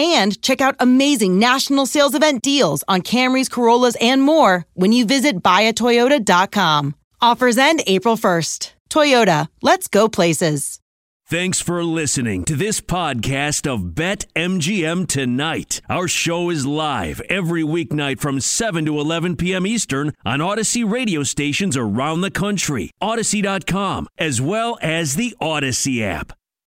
and check out amazing national sales event deals on Camrys, Corollas, and more when you visit buyatoyota.com. Offers end April 1st. Toyota, let's go places. Thanks for listening to this podcast of Bet MGM Tonight. Our show is live every weeknight from 7 to 11 p.m. Eastern on Audacy radio stations around the country, Audacy.com, as well as the Audacy app.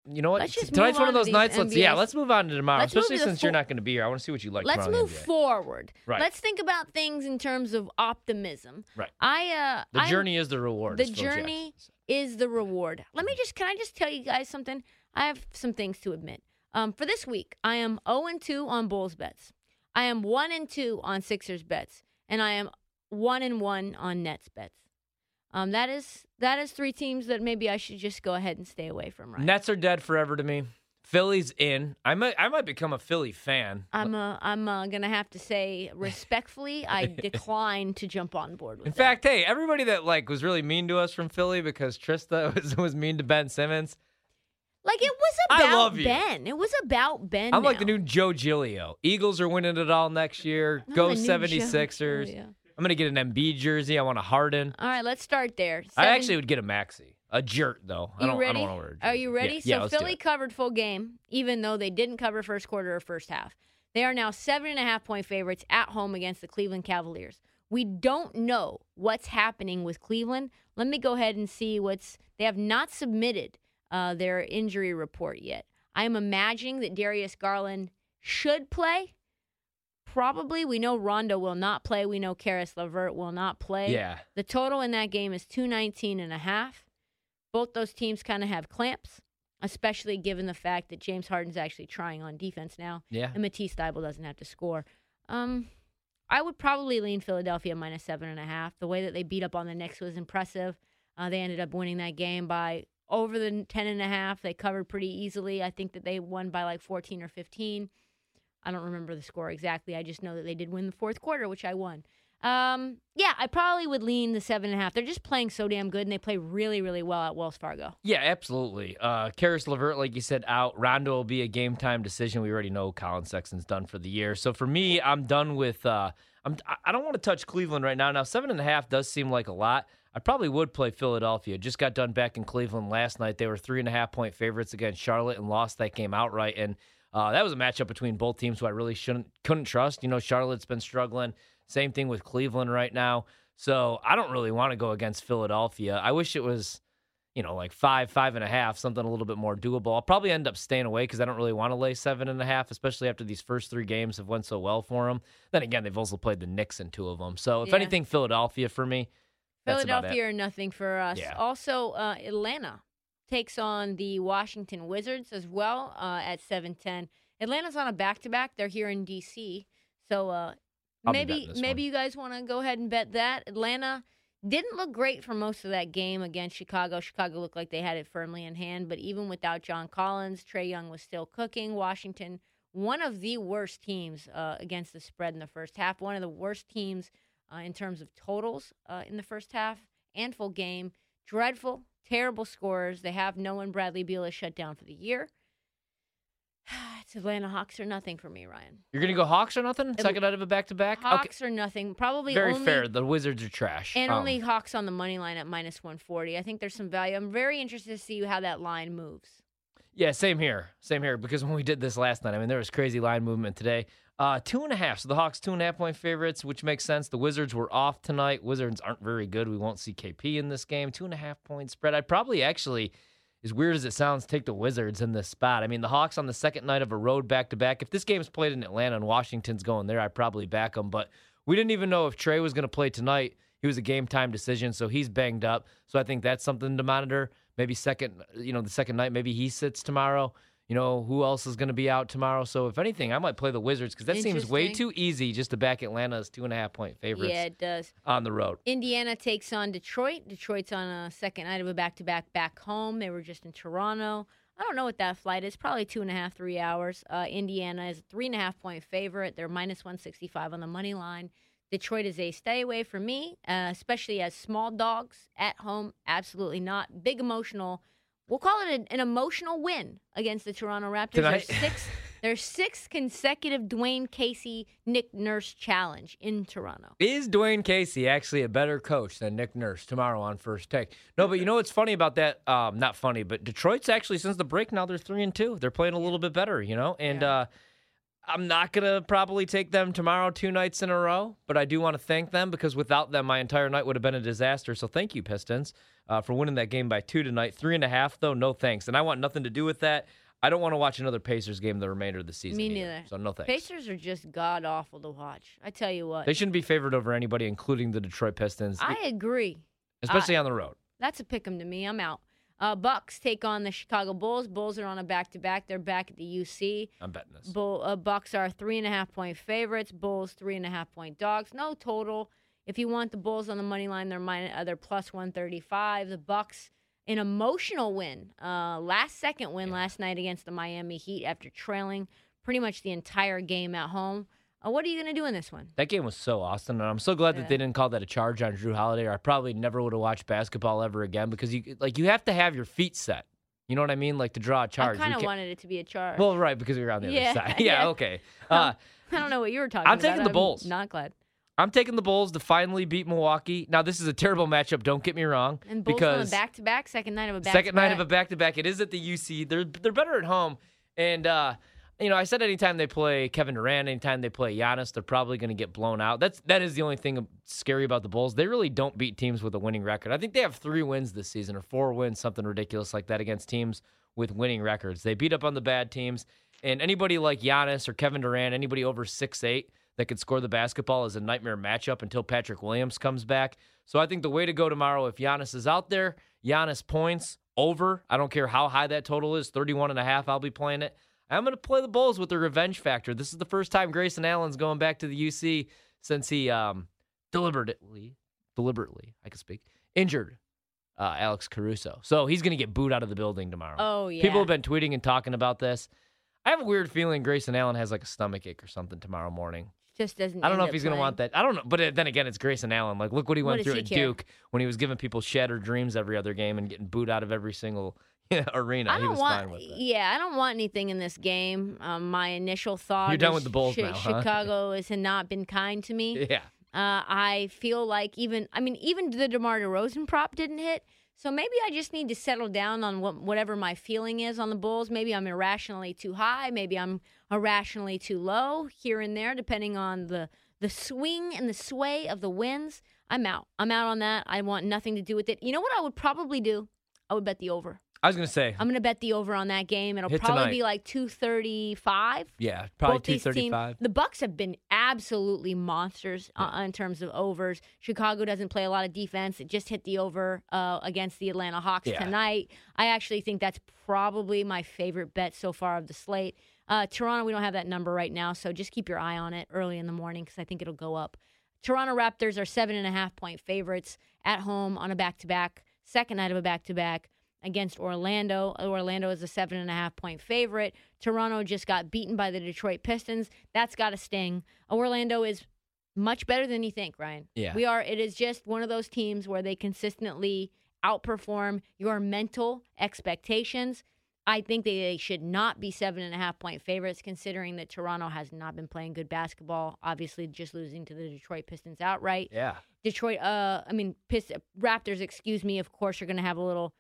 You know what? Tonight's one of on to those nights. Let's yeah, let's move on to tomorrow, Let's especially to since you're not going to be here. I want to see what you like. Let's move forward. Right. Let's think about things in terms of optimism. Right. I uh The I'm- journey is the reward. the journey is the reward. Let me just can I just tell you guys something? I have some things to admit. Um, for this week, I am 0 and 2 on Bulls bets. I am 1 and 2 on Sixers bets, and I am 1 and 1 on Nets bets. Um, that is that is three teams that maybe I should just go ahead and stay away from. Right. Nets are dead forever to me. Philly's in. I might I might become a Philly fan. I'm uh, I'm uh, gonna have to say respectfully, I decline to jump on board with In that. fact, hey, everybody that like was really mean to us from Philly because Trista was, was mean to Ben Simmons. Like it was about. Ben. It was about Ben. I'm like the new Joe Gilio. Eagles are winning it all next year. I'm Go the new 76ers. I'm gonna get an MB jersey. I want a Harden. All right, let's start there. I actually would get a Maxey. A jert though. I You don't. I ready? don't want to wear. Are you ready? Yeah, so yeah, Philly covered full game, even though they didn't cover first quarter or first half. They are now seven and a half point favorites at home against the Cleveland Cavaliers. We don't know what's happening with Cleveland. Let me go ahead and see what's. They have not submitted uh, their injury report yet. I am imagining that Darius Garland should play. Probably. We know Rondo will not play. We know Caris LeVert will not play. Yeah. The total in that game is 219 and a half. Both those teams kind of have clamps, especially given the fact that James Harden's actually trying on defense now Yeah. and Matisse Thybulle doesn't have to score. Um, I would probably lean Philadelphia minus seven and a half. The way that they beat up on the Knicks was impressive. Uh, they ended up winning that game by over the ten and a half. They covered pretty easily. I think that they won by like 14 or 15. I don't remember the score exactly. I just know that they did win the fourth quarter, which I won. Um, yeah, I probably would lean the seven and a half. They're just playing so damn good, and they play really, really well at Wells Fargo. Yeah, absolutely. Uh, Caris LeVert, like you said, out. Rondo will be a game time decision. We already know Collin Sexton's done for the year. So for me, I'm done with. Uh, I'm. I- don't want to touch Cleveland right now. Now seven and a half does seem like a lot. I probably would play Philadelphia. Just got done back in Cleveland last night. They were three and a half point favorites against Charlotte and lost that game outright. And uh, that was a matchup between both teams who I really shouldn't couldn't trust. You know, Charlotte's been struggling. Same thing with Cleveland right now. So I don't really want to go against Philadelphia. I wish it was you know, like five, five and a half, something a little bit more doable. I'll probably end up staying away because I don't really want to lay seven and a half, especially after these first three games have went so well for them. Then again, they've also played the Knicks in two of them. So if Yeah. anything, Philadelphia for me. Philadelphia or nothing for us. Yeah. Also, uh, Atlanta takes on the Washington Wizards as well uh, at 7:10. Atlanta's on a back-to-back. They're here in D.C., so uh, maybe maybe one. you guys want to go ahead and bet that. Atlanta didn't look great for most of that game against Chicago. Chicago looked like they had it firmly in hand, but even without John Collins, Trae Young was still cooking. Washington, one of the worst teams uh, against the spread in the first half, one of the worst teams uh, in terms of totals uh, in the first half and full game. Dreadful, terrible scores. They have no one Bradley Beal is shut down for the year. it's Atlanta Hawks or nothing for me, Ryan. You're going to go Hawks or nothing? Second out of a back to back? Hawks or nothing. Probably Very only, fair. The Wizards are trash. And Um, only Hawks on the money line at minus 140. I think there's some value. I'm very interested to see how that line moves. Yeah, same here. Same here. Because when we did this last night, I mean, there was crazy line movement today. Uh, two and a half. So the Hawks two and a half point favorites, which makes sense. The Wizards were off tonight. Wizards aren't very good. We won't see KP in this game. Two and a half point spread. I'd probably actually, as weird as it sounds, take the Wizards in this spot. I mean, the Hawks on the second night of a road back to back. If this game's played in Atlanta and Washington's going there, I'd probably back them. But we didn't even know if Trae was going to play tonight. He was a game time decision, so he's banged up. So I think that's something to monitor. Maybe second, you know, the second night, maybe he sits tomorrow. You know, who else is going to be out tomorrow? So if anything, I might play the Wizards because that seems way too easy just to back Atlanta as two and a half point favorites Yeah, it does. on the road. Indiana takes on Detroit. Detroit's on a second night of a back to back back home. They were just in Toronto. I don't know what that flight is. Probably two and a half, three hours. Uh, Indiana is a three and a half point favorite. They're minus 165 on the money line. Detroit is a stay away for me, uh, especially as small dogs at home. Absolutely not. Big emotional. We'll call it an, an emotional win against the Toronto Raptors. Their sixth, their sixth consecutive Dwane Casey Nick Nurse challenge in Toronto. Is Dwane Casey actually a better coach than Nick Nurse tomorrow on first take? No, but you know what's funny about that? Um, not funny, but Detroit's actually since the break now they're three and two. They're playing a little bit better, you know. And uh, I'm not gonna probably take them tomorrow two nights in a row, but I do want to thank them because without them, my entire night would have been a disaster. So thank you, Pistons, uh, for winning that game by two tonight. Three and a half though, no thanks. And I want nothing to do with that. I don't want to watch another Pacers game the remainder of the season. Me either. neither. So no thanks. Pacers are just god awful to watch. I tell you what. They shouldn't be favored over anybody, including the Detroit Pistons, I agree. especially on the road. That's a pick 'em to me. I'm out. Uh, Bucks take on the Chicago Bulls. Bulls are on a back to back. They're back at the UC. I'm betting this. Bull, uh, Bucks are three and a half point favorites. Bulls three and a half point dogs. No total. If you want the Bulls on the money line, they're minus, uh, they're plus one thirty five. The Bucks an emotional win, uh, last second win last night against the Miami Heat after trailing pretty much the entire game at home. Uh, what are you going to do in this one? That game was so awesome, and I'm so glad Yeah. that they didn't call that a charge on Jrue Holiday. Or I probably never would have watched basketball ever again because you like you have to have your feet set. You know what I mean? Like to draw a charge. I kind of wanted it to be a charge. Well, right, because we were on the Yeah, other side. Yeah, yeah. okay. Uh, I don't know what you were talking I'm about. taking the Bulls. Not glad. I'm taking the Bulls to finally beat Milwaukee. Now, this is a terrible matchup. Don't get me wrong. And Bulls because back to back, second night of a back second night of a back to back. It is at the UC. They're they're better at home, and uh, you know I said anytime they play Kevin Durant, anytime they play Giannis, they're probably going to get blown out. That's that is the only thing scary about the Bulls. They really don't beat teams with a winning record. I think they have three wins this season or four wins, something ridiculous like that against teams with winning records. They beat up on the bad teams, and anybody like Giannis or Kevin Durant, anybody over six eight that could score the basketball is a nightmare matchup until Patrick Williams comes back. So I think the way to go tomorrow, if Giannis is out there, Giannis points over. I don't care how high that total is, 31 and a half, I'll be playing it. I'm going to play the Bulls with the revenge factor. This is the first time Grayson Allen's going back to the UC since he um, deliberately, deliberately, I can speak, injured uh, Alex Caruso. So he's going to get booed out of the building tomorrow. Oh yeah. People have been tweeting and talking about this. I have a weird feeling Grayson Allen has like a stomach ache or something tomorrow morning. just doesn't. I don't know if he's going to want that. I don't know. But then again, it's Grayson Allen. Like, look what he went does through he at care? Duke when he was giving people shattered dreams every other game and getting booed out of every single arena. I don't was want. fine with it. Yeah, I don't want anything in this game. Um, my initial thought. You're done with the Bulls Chi- now, huh? Chicago has not been kind to me. Yeah. Uh, I feel like even I mean even the DeMar DeRozan prop didn't hit. So maybe I just need to settle down on what, whatever my feeling is on the Bulls. Maybe I'm irrationally too high. Maybe I'm irrationally too low here and there, depending on the the swing and the sway of the winds. I'm out. I'm out on that. I want nothing to do with it. You know what I would probably do? I would bet the over. I was going to say, I'm going to bet the over on that game. It'll Hit probably tonight. be like 235. yeah, probably Both these teams- 235. The Bucks have been absolutely monsters uh, in terms of overs. Chicago doesn't play a lot of defense. It just hit the over uh, against the Atlanta Hawks Yeah. tonight. I actually think that's probably my favorite bet so far of the slate. Uh, Toronto, we don't have that number right now, so just keep your eye on it early in the morning because I think it'll go up. Toronto Raptors are seven and a half point favorites at home on a back to back, second night of a back to back against Orlando. Orlando is a seven and a half point favorite. Toronto just got beaten by the Detroit Pistons. That's got to sting. Orlando is much better than you think, Ryan. Yeah. We are. It is just one of those teams where they consistently outperform your mental expectations. I think they, should not be seven and a half point favorites, considering that Toronto has not been playing good basketball. Obviously, just losing to the Detroit Pistons outright. Yeah. Detroit, uh, I mean, Pist- Raptors, excuse me, of course, are going to have a little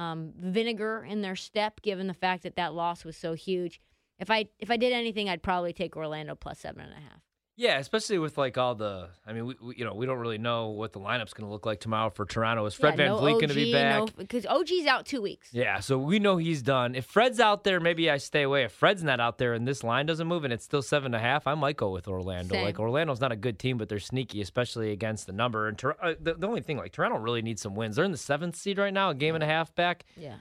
um, vinegar in their step, given the fact that that loss was so huge. If I if I did anything, I'd probably take Orlando plus seven and a half. Yeah, especially with like all the. I mean, we, we you know we don't really know what the lineup's going to look like tomorrow for Toronto. Is Fred yeah, Van no Vliet going to be back? Because OG's out two weeks. Yeah, so we know he's done. If Fred's out there, maybe I stay away. If Fred's not out there and this line doesn't move and it's still seven and a half, I might go with Orlando. Same. Like Orlando's not a good team, but they're sneaky, especially against the number. And Tor- uh, the, the only thing, like Toronto, really needs some wins. They're in the seventh seed right now, a game and a half back. Yeah.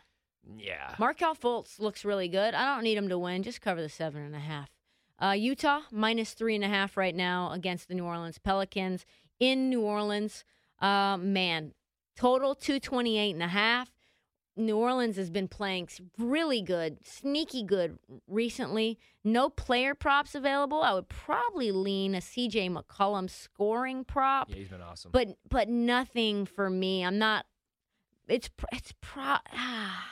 Yeah, Markelle Fultz looks really good. I don't need him to win. Just cover the seven and a half. Uh, Utah minus three and a half right now against the New Orleans Pelicans in New Orleans. Uh, man, total 228 and a half. New Orleans has been playing really good, sneaky good recently. No player props available. I would probably lean a CJ McCollum scoring prop yeah, he's been awesome. but but nothing for me. I'm not. It's it's pro. Ah,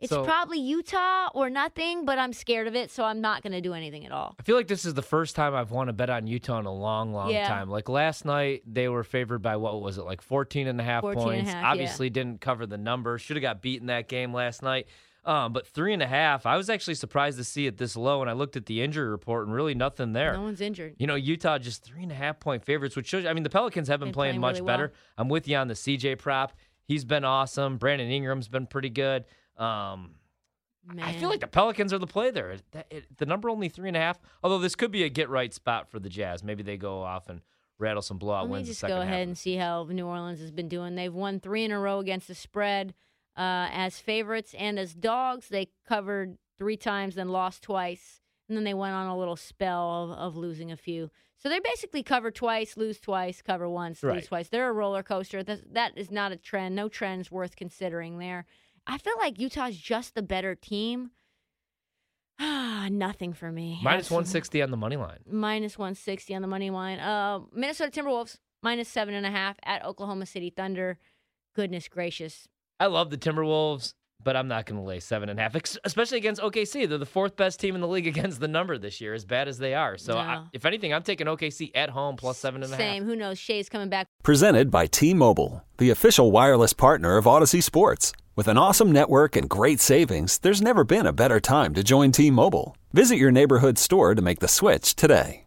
it's So- probably Utah or nothing, but I'm scared of it, so I'm not going to do anything at all. I feel like this is the first time I've won a bet on Utah in a long, long Yeah. time. Like last night, they were favored by what was it, like 14 and a half 14 and a points. half, yeah. Obviously, didn't cover the number. Should have got beat in that game last night. Um, but three and a half, I was actually surprised to see it this low. And I looked at the injury report, and really nothing there. No one's injured. You know, Utah just three and a half point favorites, which shows. I mean, the Pelicans have been Been playing, playing much really better. well. I'm with you on the CJ prop. He's been awesome. Brandon Ingram's been pretty good. Um, Man. I feel like the Pelicans are the play there. It- it- the number only three and a half. Although this could be a get right spot for the Jazz. Maybe they go off and rattle some blowout Let me just go ahead half. and see how New Orleans has been doing. They've won three in a row against the spread uh, as favorites and as dogs. They covered three times, then lost twice, and then they went on a little spell of, of losing a few. So they basically cover twice, lose twice, cover once, Right. lose twice. They're a roller coaster. That, that is not a trend. No trends worth considering there. I feel like Utah's just the better team. Ah, nothing for me. 160 on the money line. minus 160 on the money line. Uh, Minnesota Timberwolves minus seven and a half at Oklahoma City Thunder. Goodness gracious. I love the Timberwolves, but I'm not going to lay seven and a half, especially against OKC. They're the fourth best team in the league against the number this year, as bad as they are. So, I, if anything, I'm taking OKC at home plus seven and a half. Same. Who knows? Shai's coming back. Presented by T Mobile, the official wireless partner of Audacy Sports. With an awesome network and great savings, there's never been a better time to join T Mobile. Visit your neighborhood store to make the switch today.